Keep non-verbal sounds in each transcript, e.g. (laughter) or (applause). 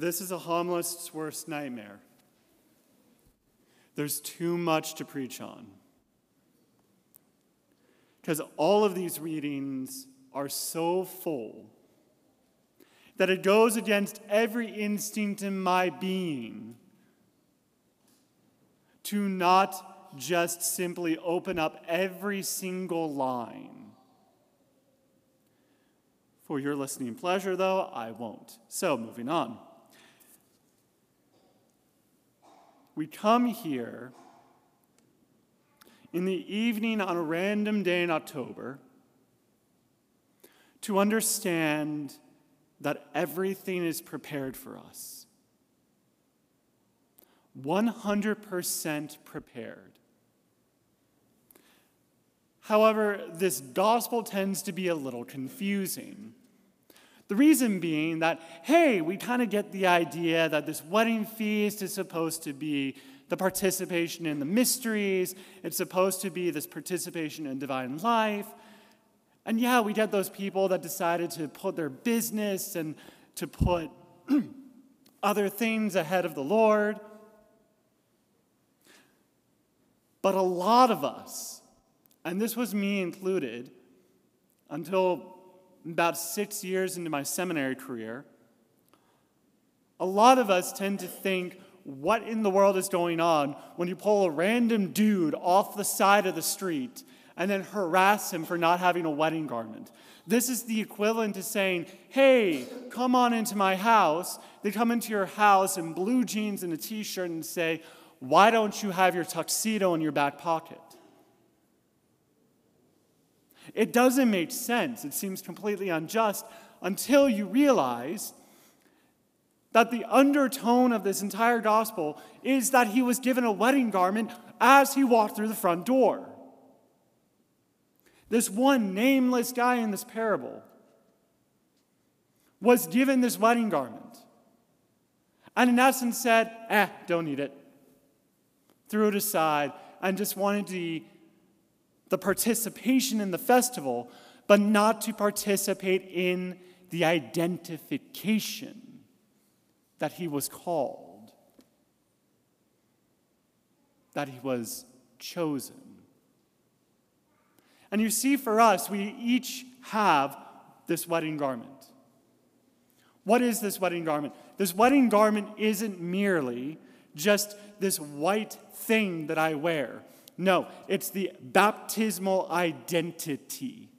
This is a homilist's worst nightmare. There's too much to preach on. Because all of these readings are so full that it goes against every instinct in my being to not just simply open up every single line. For your listening pleasure, though, I won't. So, moving on. We come here in the evening on a random day in October to understand that everything is prepared for us. 100% prepared. However, this gospel tends to be a little confusing. The reason being that, hey, we kind of get the idea that this wedding feast is supposed to be the participation in the mysteries, it's supposed to be this participation in divine life. And yeah, we get those people that decided to put their business and to put (clears throat) other things ahead of the Lord. But a lot of us, and this was me included, until about six years into my seminary career, a lot of us tend to think, what in the world is going on when you pull a random dude off the side of the street and then harass him for not having a wedding garment. This is the equivalent to saying, hey, come on into my house. They come into your house in blue jeans and a t shirt and say, why don't you have your tuxedo in your back pocket? It doesn't make sense. It seems completely unjust until you realize that the undertone of this entire gospel is that he was given a wedding garment as he walked through the front door. This one nameless guy in this parable was given this wedding garment. And in essence said, eh, don't need it. Threw it aside and just wanted the, the participation in the festival, but not to participate in the identification that he was called, that he was chosen. And you see, for us, we each have this wedding garment. What is this wedding garment? This wedding garment isn't merely just this white thing that I wear. No, it's the baptismal identity.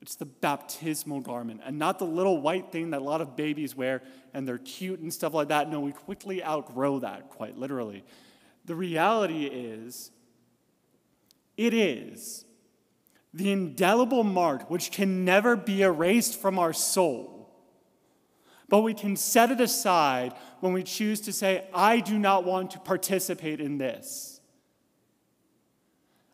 It's the baptismal garment and not the little white thing that a lot of babies wear and they're cute and stuff like that. No, we quickly outgrow that, quite literally. The reality is, it is the indelible mark which can never be erased from our soul. But we can set it aside when we choose to say, I do not want to participate in this.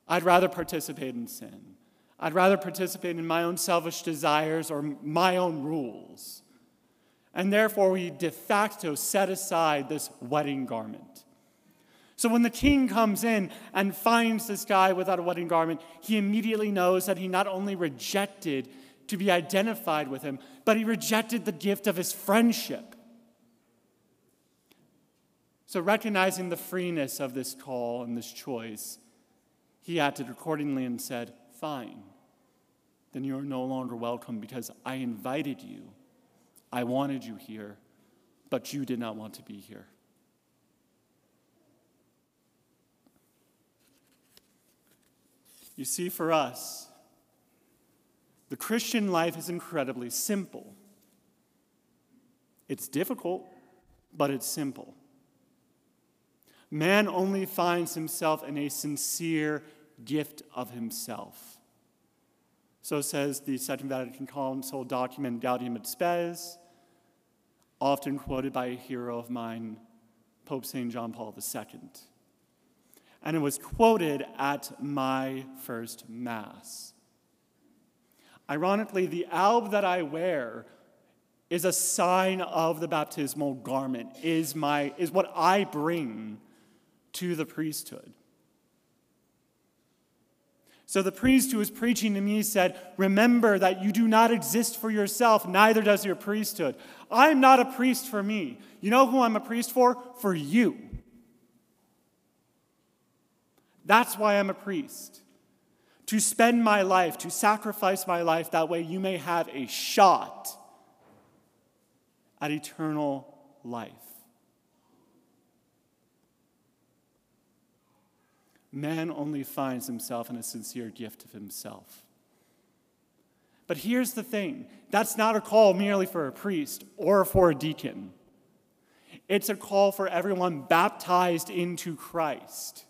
I'd rather participate in sin. I'd rather participate in my own selfish desires or my own rules. And therefore, we de facto set aside this wedding garment. So when the king comes in and finds this guy without a wedding garment, he immediately knows that he not only rejected to be identified with him, but he rejected the gift of his friendship. So, recognizing the freeness of this call and this choice, he acted accordingly and said, Fine, then you are no longer welcome because I invited you. I wanted you here, but you did not want to be here. You see, for us, the Christian life is incredibly simple. It's difficult, but it's simple. Man only finds himself in a sincere gift of himself. So says the Second Vatican Council document Gaudium et Spes, often quoted by a hero of mine, Pope St. John Paul II and it was quoted at my first Mass. Ironically, the alb that I wear is a sign of the baptismal garment, is, my, is what I bring to the priesthood. So the priest who was preaching to me said, Remember that you do not exist for yourself, neither does your priesthood. I'm not a priest for me. You know who I'm a priest for? For you. That's why I'm a priest. To spend my life, to sacrifice my life, that way you may have a shot at eternal life. man only finds himself in a sincere gift of himself. But here's the thing that's not a call merely for a priest or for a deacon. It's a call for everyone baptized into Christ.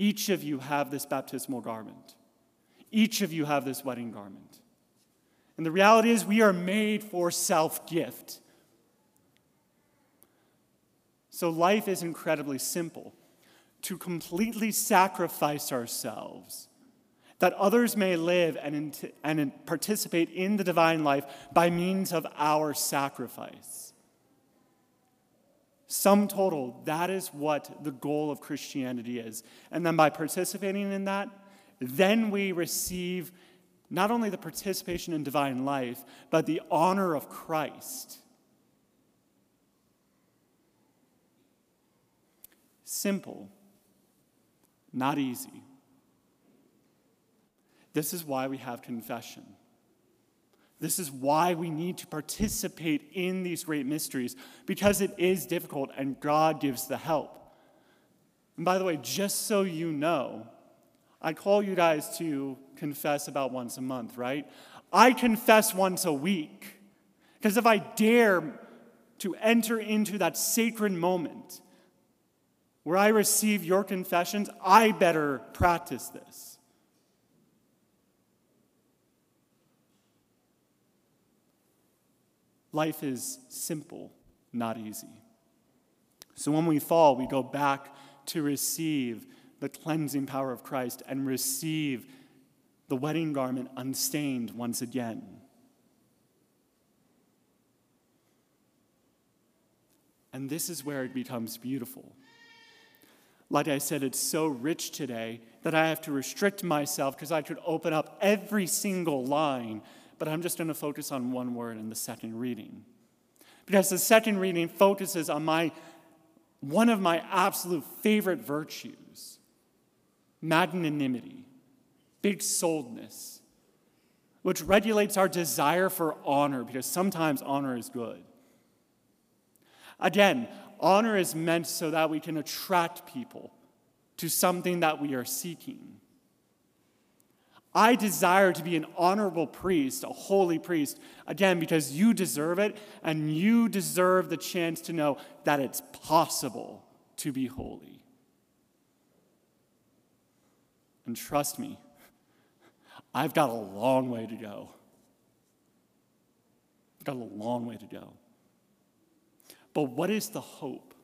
Each of you have this baptismal garment. Each of you have this wedding garment. And the reality is, we are made for self gift. So life is incredibly simple to completely sacrifice ourselves that others may live and, and participate in the divine life by means of our sacrifice. Sum total, that is what the goal of Christianity is. And then by participating in that, then we receive not only the participation in divine life, but the honor of Christ. Simple not easy. This is why we have confession. This is why we need to participate in these great mysteries, because it is difficult and God gives the help. And by the way, just so you know, I call you guys to confess about once a month, right? I confess once a week. Because if I dare to enter into that sacred moment, where I receive your confessions, I better practice this. Life is simple, not easy. So when we fall, we go back to receive the cleansing power of Christ and receive the wedding garment unstained once again. And this is where it becomes beautiful. Like I said, it's so rich today that I have to restrict myself because I could open up every single line, but I'm just going to focus on one word in the second reading. Because the second reading focuses on my one of my absolute favorite virtues magnanimity, big souledness, which regulates our desire for honor because sometimes honor is good. Again, honor is meant so that we can attract people to something that we are seeking. I desire to be an honorable priest, a holy priest, again, because you deserve it, and you deserve the chance to know that it's possible to be holy. And trust me, I've got a long way to go. I've got a long way to go. But what is the hope?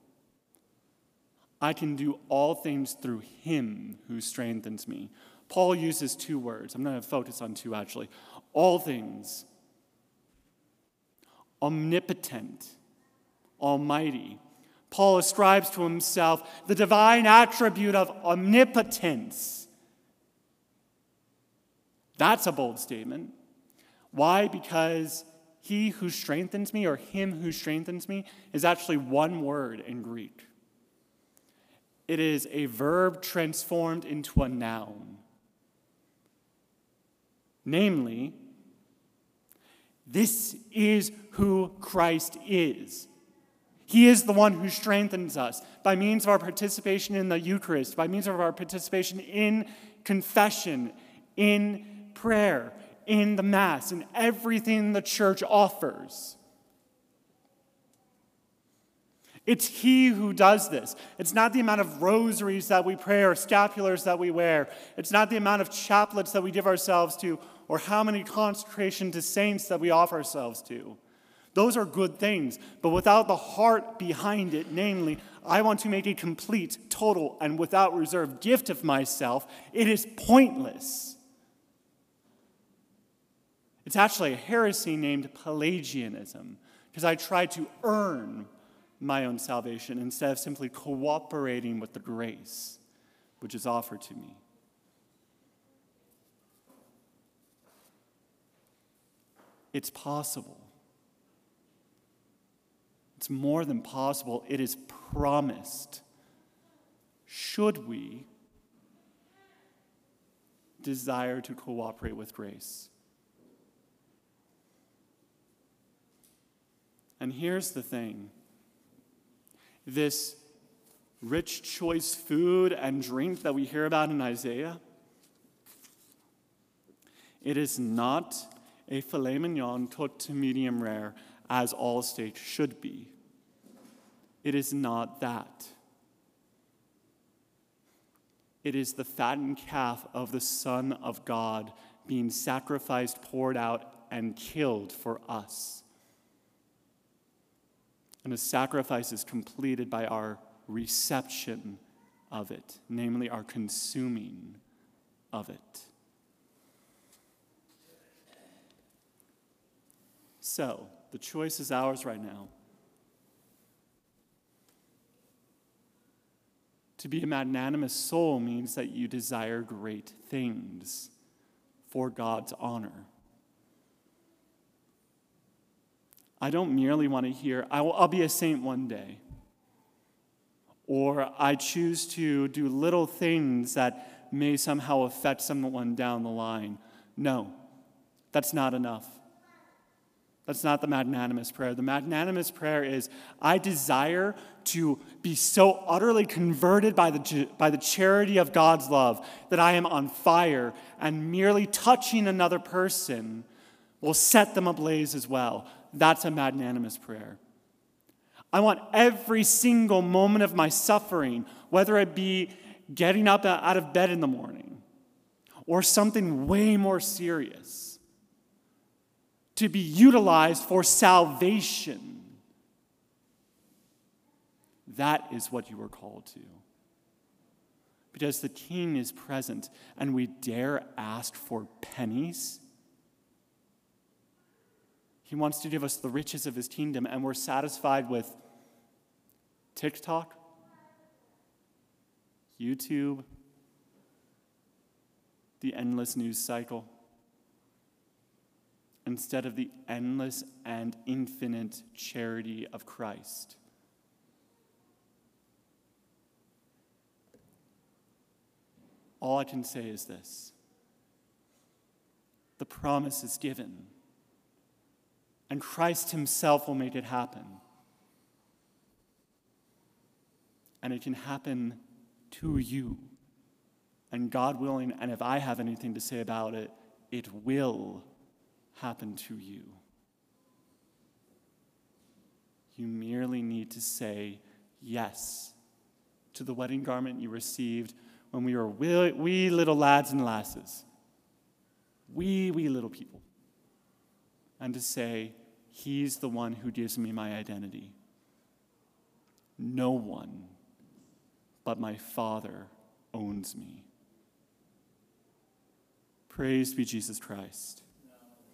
I can do all things through him who strengthens me. Paul uses two words. I'm going to focus on two actually. All things. Omnipotent, almighty. Paul ascribes to himself the divine attribute of omnipotence. That's a bold statement. Why? Because he who strengthens me, or him who strengthens me, is actually one word in Greek. It is a verb transformed into a noun. Namely, this is who Christ is. He is the one who strengthens us by means of our participation in the Eucharist, by means of our participation in confession, in prayer, in the Mass and everything the church offers. It's He who does this. It's not the amount of rosaries that we pray or scapulars that we wear. It's not the amount of chaplets that we give ourselves to or how many consecration to saints that we offer ourselves to. Those are good things, but without the heart behind it, namely, I want to make a complete, total, and without reserve gift of myself, it is pointless. It's actually a heresy named Pelagianism, because I try to earn my own salvation instead of simply cooperating with the grace which is offered to me. It's possible. It's more than possible, it is promised. Should we desire to cooperate with grace? And here's the thing this rich choice food and drink that we hear about in Isaiah, it is not a filet mignon cooked to medium rare as all steak should be. It is not that. It is the fattened calf of the Son of God being sacrificed, poured out, and killed for us. And the sacrifice is completed by our reception of it, namely our consuming of it. So, the choice is ours right now. To be a magnanimous soul means that you desire great things for God's honor. I don't merely want to hear, I'll be a saint one day. Or I choose to do little things that may somehow affect someone down the line. No, that's not enough. That's not the magnanimous prayer. The magnanimous prayer is I desire to be so utterly converted by the, by the charity of God's love that I am on fire, and merely touching another person will set them ablaze as well. That's a magnanimous prayer. I want every single moment of my suffering, whether it be getting up out of bed in the morning or something way more serious to be utilized for salvation. That is what you are called to. Because the king is present and we dare ask for pennies. He wants to give us the riches of his kingdom, and we're satisfied with TikTok, YouTube, the endless news cycle instead of the endless and infinite charity of Christ. All I can say is this the promise is given, and Christ Himself will make it happen. And it can happen to you. And God willing, and if I have anything to say about it, it will happen to you. You merely need to say yes to the wedding garment you received when we were wee, wee little lads and lasses, wee, wee little people, and to say, He's the one who gives me my identity. No one but my Father owns me. Praise be Jesus Christ.